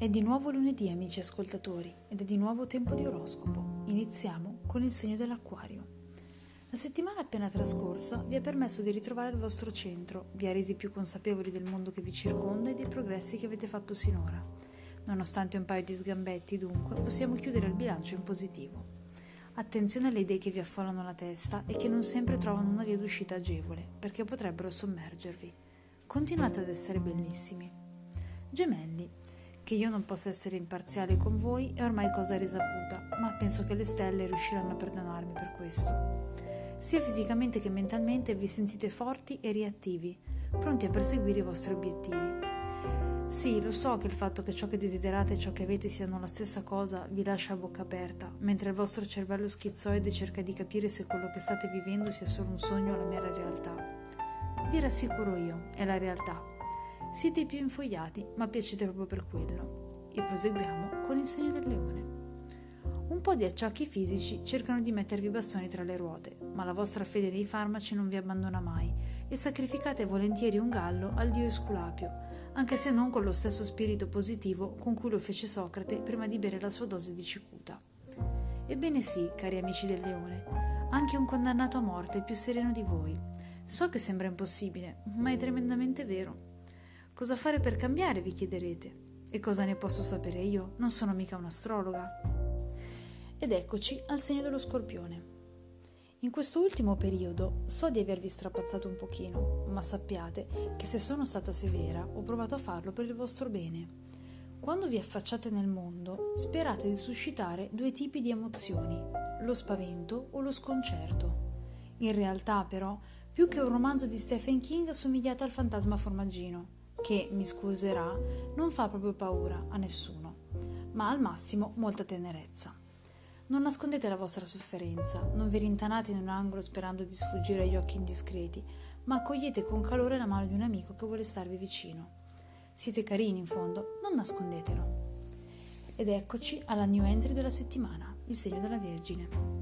È di nuovo lunedì, amici ascoltatori, ed è di nuovo tempo di oroscopo. Iniziamo con il segno dell'acquario. La settimana appena trascorsa vi ha permesso di ritrovare il vostro centro, vi ha resi più consapevoli del mondo che vi circonda e dei progressi che avete fatto sinora. Nonostante un paio di sgambetti, dunque, possiamo chiudere il bilancio in positivo. Attenzione alle idee che vi affollano la testa e che non sempre trovano una via d'uscita agevole, perché potrebbero sommergervi. Continuate ad essere bellissimi. Gemelli. Che io non possa essere imparziale con voi è ormai cosa risaputa, ma penso che le stelle riusciranno a perdonarmi per questo. Sia fisicamente che mentalmente vi sentite forti e reattivi, pronti a perseguire i vostri obiettivi. Sì, lo so che il fatto che ciò che desiderate e ciò che avete siano la stessa cosa vi lascia a bocca aperta, mentre il vostro cervello schizzoide cerca di capire se quello che state vivendo sia solo un sogno o la mera realtà. Vi rassicuro io, è la realtà siete i più infogliati, ma piacete proprio per quello. E proseguiamo con il segno del leone. Un po' di acciacchi fisici cercano di mettervi bastoni tra le ruote, ma la vostra fede nei farmaci non vi abbandona mai e sacrificate volentieri un gallo al dio Esculapio, anche se non con lo stesso spirito positivo con cui lo fece Socrate prima di bere la sua dose di cicuta. Ebbene sì, cari amici del leone, anche un condannato a morte è più sereno di voi. So che sembra impossibile, ma è tremendamente vero. Cosa fare per cambiare, vi chiederete. E cosa ne posso sapere io? Non sono mica un'astrologa. Ed eccoci al segno dello scorpione. In questo ultimo periodo so di avervi strapazzato un pochino, ma sappiate che se sono stata severa ho provato a farlo per il vostro bene. Quando vi affacciate nel mondo, sperate di suscitare due tipi di emozioni, lo spavento o lo sconcerto. In realtà, però, più che un romanzo di Stephen King somigliate al fantasma formaggino che, mi scuserà, non fa proprio paura a nessuno, ma al massimo molta tenerezza. Non nascondete la vostra sofferenza, non vi rintanate in un angolo sperando di sfuggire agli occhi indiscreti, ma accogliete con calore la mano di un amico che vuole starvi vicino. Siete carini in fondo, non nascondetelo. Ed eccoci alla new entry della settimana, il segno della Vergine.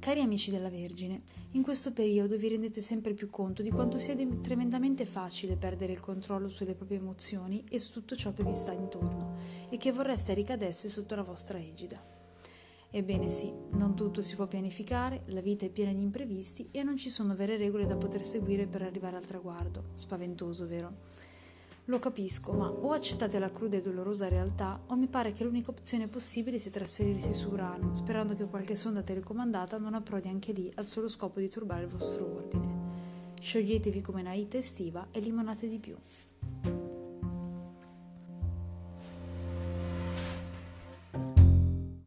Cari amici della Vergine, in questo periodo vi rendete sempre più conto di quanto sia tremendamente facile perdere il controllo sulle proprie emozioni e su tutto ciò che vi sta intorno e che vorreste ricadesse sotto la vostra egida. Ebbene sì, non tutto si può pianificare, la vita è piena di imprevisti e non ci sono vere regole da poter seguire per arrivare al traguardo. Spaventoso, vero? Lo capisco, ma o accettate la cruda e dolorosa realtà, o mi pare che l'unica opzione possibile sia trasferirsi su Urano, sperando che qualche sonda telecomandata non approdi anche lì al solo scopo di turbare il vostro ordine. Scioglietevi come una ita estiva e limonate di più.